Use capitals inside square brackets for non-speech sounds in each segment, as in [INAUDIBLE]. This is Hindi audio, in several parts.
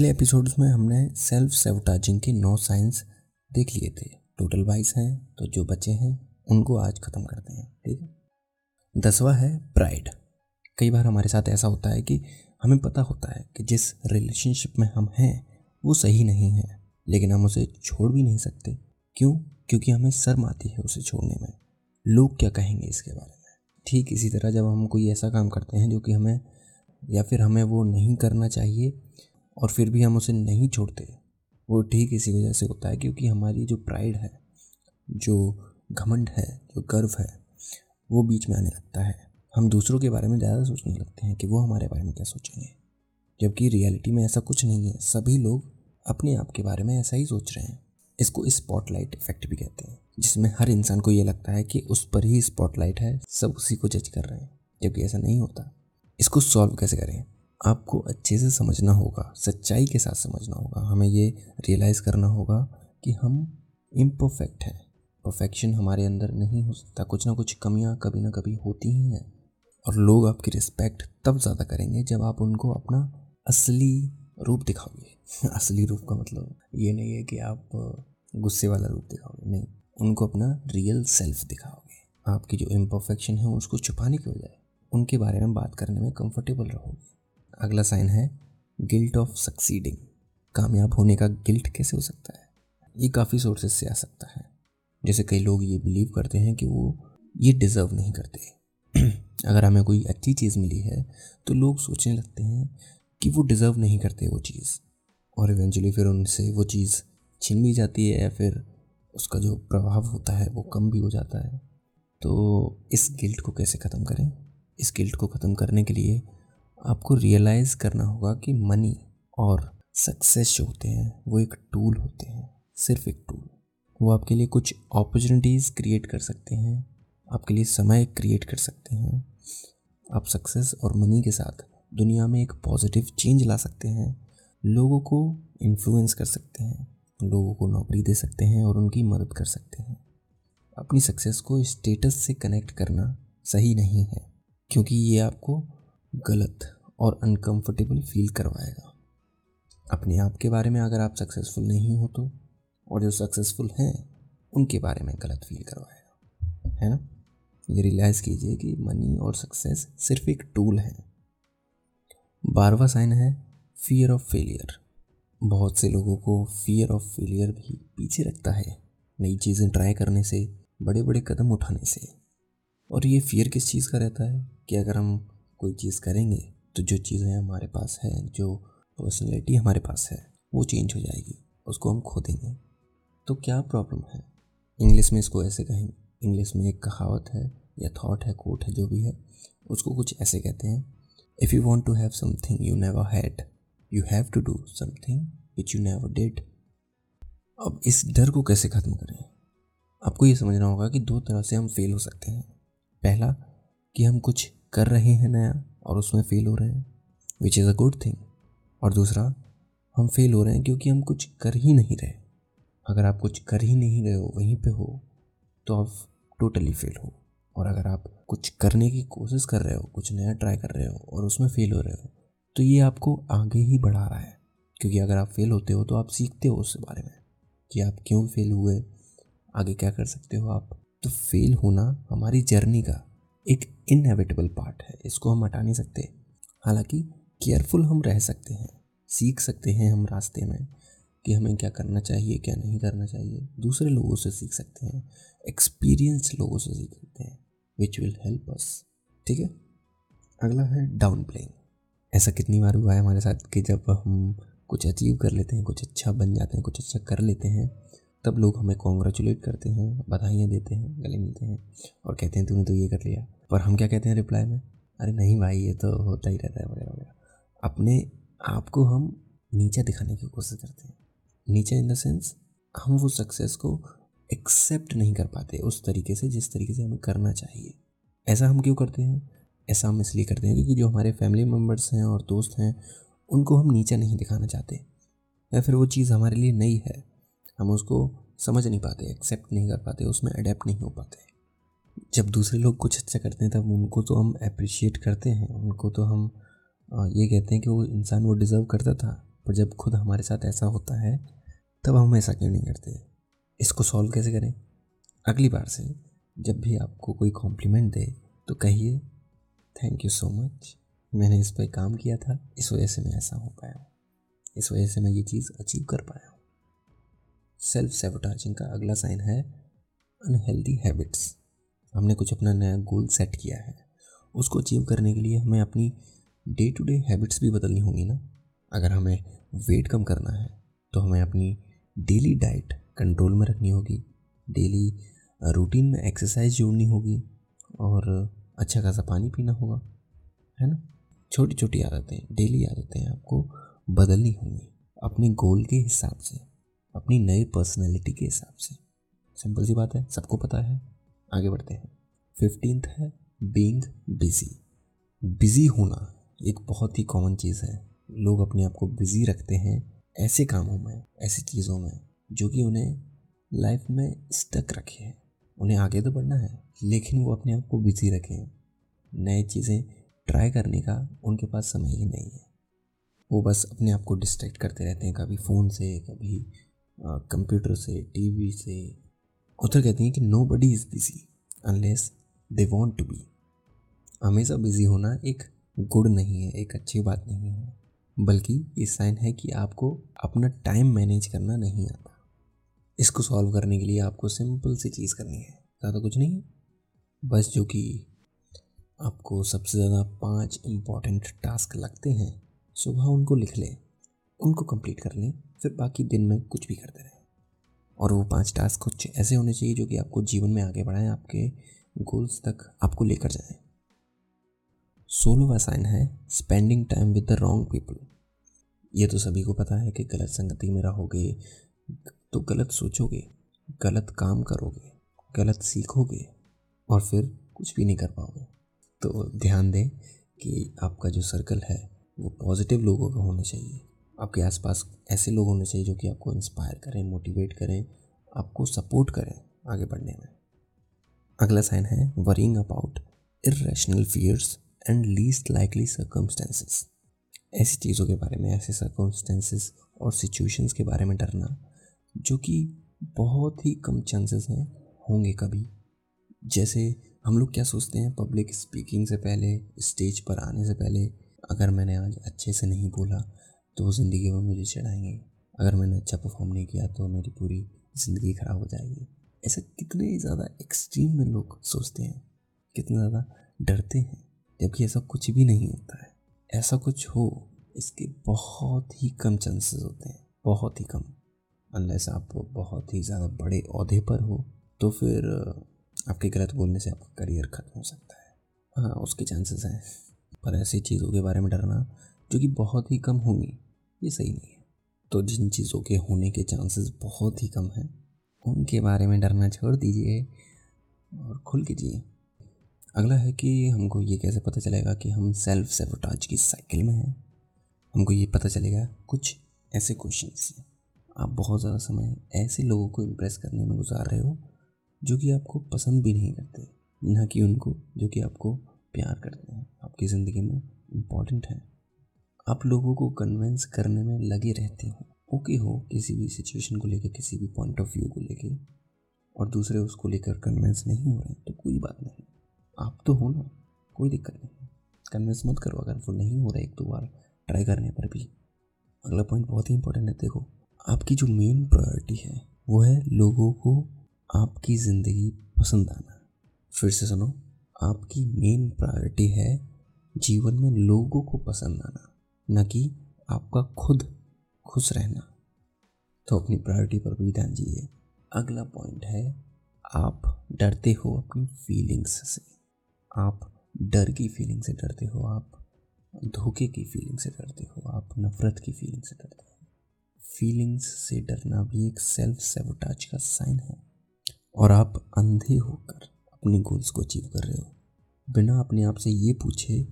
पिछले एपिसोड्स में हमने सेल्फ सेवटाजिंग के नौ साइंस देख लिए थे। टोटल बाईस हैं तो जो बचे हैं, उनको आज ख़त्म करते हैं, ठीक है? दसवा है प्राइड कई बार हमारे साथ ऐसा होता है कि हमें पता होता है कि जिस रिलेशनशिप में हम हैं, वो सही नहीं है, लेकिन हम उसे छोड़ भी नहीं सकते। क्यों? क्योंकि हमें शर्म आती है उसे छोड़ने में। लोग क्या कहेंगे इसके बारे में? ठीक इसी तरह जब हम कोई ऐसा काम करते हैं जो कि हमें या फिर हमें वो नहीं करना चाहिए और फिर भी हम उसे नहीं छोड़ते। वो ठीक इसी वजह से होता है क्योंकि हमारी जो प्राइड है, जो घमंड है, जो गर्व है, वो बीच में आने लगता है। हम दूसरों के बारे में ज़्यादा सोचने लगते हैं कि वो हमारे बारे में क्या सोचेंगे। जबकि रियलिटी में ऐसा कुछ नहीं है। सभी लोग अपने आप के बारे में ऐसा ही सोच रहे हैं। इसको स्पॉटलाइट इफ़ेक्ट भी कहते हैं, जिसमें हर इंसान को ये लगता है कि उस पर ही स्पॉटलाइट है। सब उसी को जज कर रहे हैं, जबकि ऐसा नहीं होता। इसको सॉल्व कैसे करें? आपको अच्छे से समझना होगा, सच्चाई के साथ समझना होगा। हमें ये रियलाइज़ करना होगा कि हम इम्परफेक्ट हैं। परफेक्शन हमारे अंदर नहीं हो सकता। कुछ ना कुछ कमियाँ कभी ना कभी होती ही हैं। और लोग आपकी रिस्पेक्ट तब ज़्यादा करेंगे जब आप उनको अपना असली रूप दिखाओगे। [LAUGHS] असली रूप का मतलब ये नहीं है कि आप गुस्से वाला रूप दिखाओगे, नहीं। उनको अपना रियल सेल्फ दिखाओगे। आपकी जो इम्परफेक्शन है उसको छुपाने की बजाय उनके बारे में बात करने में कंफर्टेबल रहोगे। अगला साइन है गिल्ट ऑफ़ सक्सीडिंग कामयाब होने का गिल्ट कैसे हो सकता है? ये काफ़ी सोर्सेज से आ सकता है। जैसे कई लोग ये बिलीव करते हैं कि वो ये डिज़र्व नहीं करते। [CLEARS THROAT] अगर हमें कोई अच्छी चीज़ मिली है तो लोग सोचने लगते हैं कि वो डिज़र्व नहीं करते वो चीज़। और इवेंचुअली फिर उनसे वो चीज़ छिन भी जाती है या फिर उसका जो प्रभाव होता है, वो कम भी हो जाता है। तो इस गिल्ट को कैसे ख़त्म करें? इस गिल्ट को ख़त्म करने के लिए आपको रियलाइज़ करना होगा कि मनी और सक्सेस जो होते हैं, वो एक टूल होते हैं, सिर्फ़ एक टूल वो आपके लिए कुछ अपॉर्चुनिटीज़ क्रिएट कर सकते हैं, आपके लिए समय क्रिएट कर सकते हैं। आप सक्सेस और मनी के साथ दुनिया में एक पॉजिटिव चेंज ला सकते हैं। लोगों को इन्फ्लुएंस कर सकते हैं, लोगों को नौकरी दे सकते हैं और उनकी मदद कर सकते हैं। अपनी सक्सेस को स्टेटस से कनेक्ट करना सही नहीं है, क्योंकि ये आपको गलत और अनकंफर्टेबल फील करवाएगा। अपने आप के बारे में अगर आप सक्सेसफुल नहीं हो तो और जो सक्सेसफुल हैं, उनके बारे में गलत फील करवाएगा। है ना? ये रियलाइज़ कीजिए कि मनी और सक्सेस सिर्फ़ एक टूल है। बारवा साइन है फियर ऑफ़ फेलियर बहुत से लोगों को फियर ऑफ़ फेलियर भी पीछे रखता है नई चीज़ें ट्राई करने से बड़े बड़े कदम उठाने से। और ये फियर किस चीज़ का रहता है? कि अगर हम कोई चीज़ करेंगे तो जो चीज़ें हमारे पास है, जो पर्सनैलिटी हमारे पास है, वो चेंज हो जाएगी, उसको हम खो देंगे। तो क्या प्रॉब्लम है? इंग्लिश में इसको ऐसे कहेंगे। इंग्लिश में एक कहावत है, या थॉट है कोट है, जो भी है, उसको कुछ ऐसे कहते हैं। If you want to have something you never had you have to do something which you never did अब इस डर को कैसे ख़त्म करें? आपको ये समझना होगा कि दो तरह से हम फेल हो सकते हैं। पहला, कि हम कुछ कर रहे हैं नया और उसमें फ़ेल हो रहे हैं which is a good thing और दूसरा, हम फेल हो रहे हैं क्योंकि हम कुछ कर ही नहीं रहे। अगर आप कुछ कर ही नहीं रहे हो, वहीं पे हो तो आप टोटली फेल हो। और अगर आप कुछ करने की कोशिश कर रहे हो, कुछ नया ट्राई कर रहे हो और उसमें फेल हो रहे हो तो ये आपको आगे ही बढ़ा रहा है। क्योंकि अगर आप फेल होते हो तो आप सीखते हो उसके बारे में कि आप क्यों फेल हुए, आगे क्या कर सकते हो आप। तो फेल होना हमारी जर्नी का एक इनएविटेबल पार्ट है। इसको हम हटा नहीं सकते। हालाँकि केयरफुल हम रह सकते हैं, सीख सकते हैं हम रास्ते में कि हमें क्या करना चाहिए, क्या नहीं करना चाहिए। दूसरे लोगों से सीख सकते हैं एक्सपीरियंस लोगों से सीख सकते हैं विच विल हेल्प अस ठीक है? अगला है डाउन प्लेइंग ऐसा कितनी बार हुआ है हमारे साथ कि जब हम कुछ अचीव कर लेते हैं, कुछ अच्छा बन जाते हैं, कुछ अच्छा कर लेते हैं तब लोग हमें कॉन्ग्रेचुलेट करते हैं, बधाइयाँ देते हैं, गले मिलते हैं और कहते हैं, तूने तो ये कर लिया। पर हम क्या कहते हैं रिप्लाई में? अरे नहीं भाई, ये तो होता ही रहता है, वगैरह वगैरह। अपने आप को हम नीचे दिखाने की कोशिश करते हैं। नीचे इन द सेंस हम वो सक्सेस को एक्सेप्ट नहीं कर पाते उस तरीके से, जिस तरीके से हमें करना चाहिए। ऐसा हम क्यों करते हैं? ऐसा हम इसलिए करते हैं क्योंकि जो हमारे फैमिली मेंबर्स हैं और दोस्त हैं, उनको हम नीचे नहीं दिखाना चाहते। या फिर वो चीज़ हमारे लिए नई है हम उसको समझ नहीं पाते एक्सेप्ट नहीं कर पाते, उसमें अडेप्ट नहीं हो पाते। जब दूसरे लोग कुछ अच्छा करते हैं, तब उनको तो हम अप्रिशिएट करते हैं, उनको तो हम ये कहते हैं कि वो इंसान वो डिज़र्व करता था। पर जब खुद हमारे साथ ऐसा होता है, तब हम ऐसा क्यों नहीं करते? इसको सॉल्व कैसे करें? अगली बार से जब भी आपको कोई कॉम्प्लीमेंट दे तो कहिए थैंक यू सो मच मैंने इस पर काम किया था, इस वजह से मैं ऐसा हो पाया। इस वजह से मैं ये चीज़ अचीव कर पाया हूँ। सेल्फ सेवटाजिंग का अगला साइन है अनहेल्दी हैबिट्स हमने कुछ अपना नया गोल सेट किया है। उसको अचीव करने के लिए हमें अपनी डे टू डे हैबिट्स भी बदलनी होंगी ना। अगर हमें वेट कम करना है तो हमें अपनी डेली डाइट कंट्रोल में रखनी होगी। डेली रूटीन में एक्सरसाइज जोड़नी होगी और अच्छा खासा पानी पीना होगा, है ना? छोटी छोटी आदतें डेली आदतें आपको बदलनी होंगी अपने गोल के हिसाब से। अपनी नई पर्सनैलिटी के हिसाब से। सिंपल सी बात है, सबको पता है। आगे बढ़ते हैं। फिफ्टींथ है बींग बिज़ी बिज़ी होना एक बहुत ही कॉमन चीज़ है। लोग अपने आप को बिज़ी रखते हैं ऐसे कामों में, ऐसी चीज़ों में, जो कि उन्हें लाइफ में स्टक रखे हैं। उन्हें आगे तो बढ़ना है, लेकिन वो अपने आप को बिज़ी रखें। नए चीज़ें ट्राई करने का उनके पास समय ही नहीं है। वो बस अपने आप को डिस्ट्रैक्ट करते रहते हैं, कभी फ़ोन से, कभी कंप्यूटर से, टीवी से उधर कहती हैं कि nobody is busy unless they want to be हमेशा बिज़ी होना एक गुड नहीं है, एक अच्छी बात नहीं है, बल्कि ये साइन है कि आपको अपना टाइम मैनेज करना नहीं आता। इसको सॉल्व करने के लिए आपको सिंपल सी चीज़ करनी है, ज़्यादा कुछ नहीं बस जो कि आपको सबसे ज़्यादा पाँच इंपॉर्टेंट टास्क लगते हैं, सुबह उनको लिख लें, उनको कंप्लीट कर लें फिर बाकी दिन में कुछ भी करते रहें। और वो पाँच टास्क कुछ ऐसे होने चाहिए जो कि आपको जीवन में आगे बढ़ाएँ, आपके गोल्स तक आपको लेकर जाएँ। सोलवा साइन है spending time with the wrong people ये तो सभी को पता है कि गलत संगति में रहोगे तो गलत सोचोगे, गलत काम करोगे, गलत सीखोगे और फिर कुछ भी नहीं कर पाओगे। तो ध्यान दें कि आपका जो सर्कल है, वो पॉजिटिव लोगों का होना चाहिए। आपके आसपास ऐसे लोग होने चाहिए जो कि आपको इंस्पायर करें मोटिवेट करें, आपको सपोर्ट करें आगे बढ़ने में। अगला साइन है worrying about irrational fears and least likely circumstances ऐसी चीज़ों के बारे में, ऐसे सर्कमस्टेंसेस और सिचुएशंस के बारे में डरना, जो कि बहुत ही कम चांसेस हैं, होंगे कभी। जैसे हम लोग क्या सोचते हैं पब्लिक स्पीकिंग से पहले स्टेज पर आने से पहले, अगर मैंने आज अच्छे से नहीं बोला तो वो ज़िंदगी में मुझे चढ़ाएँगे। अगर मैंने अच्छा परफॉर्म नहीं किया तो मेरी पूरी ज़िंदगी ख़राब हो जाएगी। ऐसे कितने ज़्यादा एक्सट्रीम में लोग सोचते हैं। कितना ज़्यादा डरते हैं, जबकि ऐसा कुछ भी नहीं होता है। ऐसा कुछ हो, इसके बहुत ही कम चांसेस होते हैं। बहुत ही कम। अनलेस आप बहुत ही ज़्यादा बड़े अहदे पर हो तो फिर आपके गलत बोलने से आपका करियर ख़त्म हो सकता है। हाँ उसके चांसेस हैं। पर ऐसी चीज़ों के बारे में डरना जो कि बहुत ही कम होंगी, ये सही नहीं है। तो जिन चीज़ों के होने के चांसेस बहुत ही कम हैं, उनके बारे में डरना छोड़ दीजिए और खुल के जिए। अगला है कि हमको ये कैसे पता चलेगा कि हम सेल्फ सेवटाज की साइकिल में हैं? हमको ये पता चलेगा कुछ ऐसे क्वेश्चन से। आप बहुत ज़्यादा समय ऐसे लोगों को इम्प्रेस करने में गुजार रहे हो, जो कि आपको पसंद भी नहीं करते, ना कि उनको, जो कि आपको प्यार करते हैं। आपकी ज़िंदगी में इंपॉर्टेंट है। आप लोगों को कन्विंस करने में लगे रहते हो। ओके हो, किसी भी सिचुएशन को लेकर किसी भी पॉइंट ऑफ़ व्यू को लेकर और दूसरे उसको लेकर कन्विंस नहीं हो रहे तो कोई बात नहीं। आप तो हो ना, कोई दिक्कत नहीं। कन्विंस मत करो, अगर वो नहीं हो रहा एक दो बार ट्राई करने पर भी। अगला पॉइंट बहुत ही इंपॉर्टेंट है, देखो। आपकी जो मेन प्रायोरिटी है, वो है लोगों को आपकी ज़िंदगी पसंद आना। फिर से सुनो, आपकी मेन प्रायोरिटी है जीवन में लोगों को पसंद आना। न कि आपका खुद खुश रहना। तो अपनी प्रायोरिटी पर भी ध्यान दीजिए। अगला पॉइंट है, आप डरते हो अपनी फीलिंग्स से। आप डर की फीलिंग से डरते हो, आप धोखे की फीलिंग से डरते हो, आप नफ़रत की फीलिंग से डरते हो। फीलिंग्स से डरना भी एक सेल्फ सेवटाज का साइन है। और आप अंधे होकर अपने गोल्स को अचीव कर रहे हो। बिना अपने आप से ये पूछे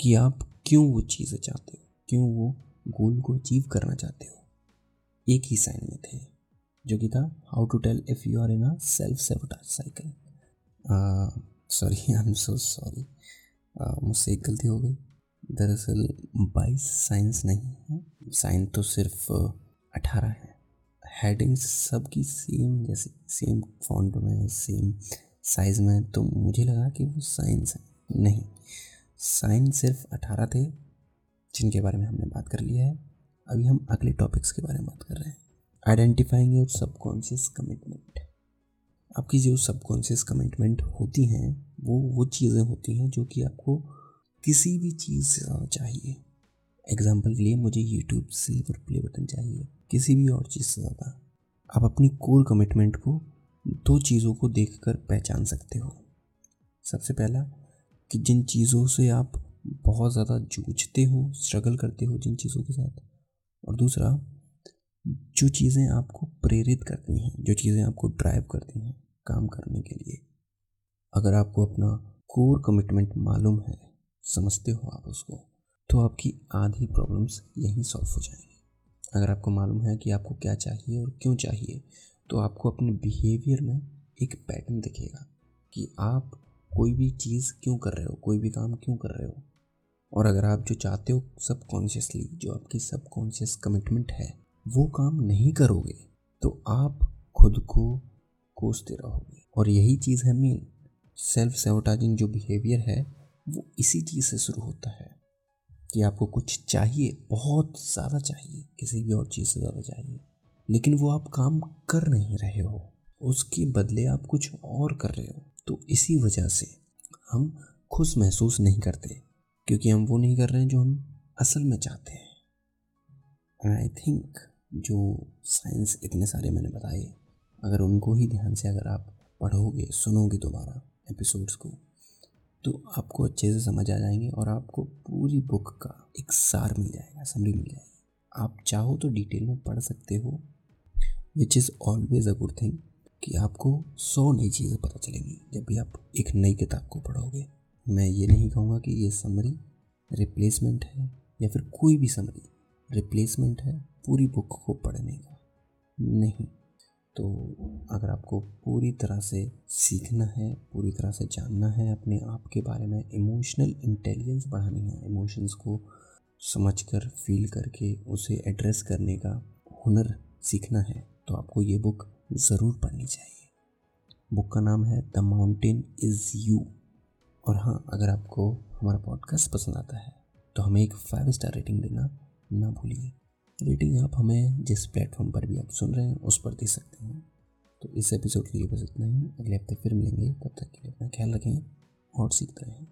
कि आप क्यों वो चीज़ें चाहते हो। क्यों वो गोल को अचीव करना चाहते हो? एक ही साइन में थे जो कि था how to tell if you are in a self sabotage cycle sorry I am so sorry मुझसे एक गलती हो गई। दरअसल बाईस साइंस नहीं है। साइन तो सिर्फ़ अठारह है। हेडिंग्स सबकी सेम जैसे सेम फॉन्ट में सेम साइज़ में तो मुझे लगा कि वो साइंस है। नहीं साइन सिर्फ़ अठारह थे। जिनके बारे में हमने बात कर लिया है। अभी हम अगले टॉपिक्स के बारे में बात कर रहे हैं। आइडेंटिफाइंग योर सबकॉन्शियस कमिटमेंट आपकी जो सबकॉन्शियस कमिटमेंट होती हैं, वो वो चीज़ें होती हैं जो कि आपको किसी भी चीज़ से चाहिए। एग्ज़ाम्पल के लिए मुझे यूट्यूब सिल्वर प्ले बटन चाहिए, किसी भी और चीज़ से ज़्यादा। आप अपनी कोर कमिटमेंट को दो चीज़ों को देखकर पहचान सकते हो। सबसे पहला कि जिन चीज़ों से आप बहुत ज़्यादा जूझते हो स्ट्रगल करते हो जिन चीज़ों के साथ। और दूसरा, जो चीज़ें आपको प्रेरित करती हैं, जो चीज़ें आपको ड्राइव करती हैं काम करने के लिए, अगर आपको अपना कोर कमिटमेंट मालूम है, समझते हो आप उसको तो आपकी आधी प्रॉब्लम्स यहीं सॉल्व हो जाएँगी। अगर आपको मालूम है कि आपको क्या चाहिए और क्यों चाहिए तो आपको अपने बिहेवियर में एक पैटर्न दिखेगा कि आप कोई भी चीज़ क्यों कर रहे हो, कोई भी काम क्यों कर रहे हो और अगर आप जो चाहते हो सब कॉन्शियसली जो आपकी सब कॉन्शियस कमिटमेंट है, वो काम नहीं करोगे तो आप खुद को कोसते रहोगे। और यही चीज़ है मेन सेल्फ सेवटाइजिंग जो बिहेवियर है, वो इसी चीज़ से शुरू होता है कि आपको कुछ चाहिए, बहुत ज़्यादा चाहिए, किसी भी और चीज़ से ज़्यादा चाहिए, लेकिन वो आप काम कर नहीं रहे हो। उसके बदले आप कुछ और कर रहे हो तो इसी वजह से हम खुश महसूस नहीं करते। क्योंकि हम वो नहीं कर रहे हैं जो हम असल में चाहते हैं। एंड आई थिंक जो साइंस इतने सारे मैंने बताए, अगर उनको ही ध्यान से अगर आप पढ़ोगे, सुनोगे दोबारा एपिसोड्स को तो आपको अच्छे से समझ आ जाएँगे और आपको पूरी बुक का एक सार मिल जाएगा समरी मिल जाएगी। आप चाहो तो डिटेल में पढ़ सकते हो which is always a good thing कि आपको सौ नई चीज़ें पता चलेंगी जब भी आप एक नई किताब को पढ़ोगे। मैं ये नहीं कहूँगा कि ये समरी रिप्लेसमेंट है या फिर कोई भी समरी रिप्लेसमेंट है पूरी बुक को पढ़ने का। नहीं। तो अगर आपको पूरी तरह से सीखना है, पूरी तरह से जानना है अपने आप के बारे में इमोशनल इंटेलिजेंस बढ़ानी है इमोशंस को समझकर फील करके, उसे एड्रेस करने का हुनर सीखना है तो आपको ये बुक ज़रूर पढ़नी चाहिए। बुक का नाम है द माउंटेन इज़ यू और हाँ अगर आपको हमारा पॉडकास्ट पसंद आता है तो हमें एक फाइव स्टार रेटिंग देना ना भूलिए। रेटिंग आप हमें जिस प्लेटफॉर्म पर भी आप सुन रहे हैं, उस पर दे सकते हैं। तो इस एपिसोड के लिए बस इतना ही। अगले हफ़्ते फिर मिलेंगे। तब तक के लिए अपना ख्याल रखें और सीखते रहें।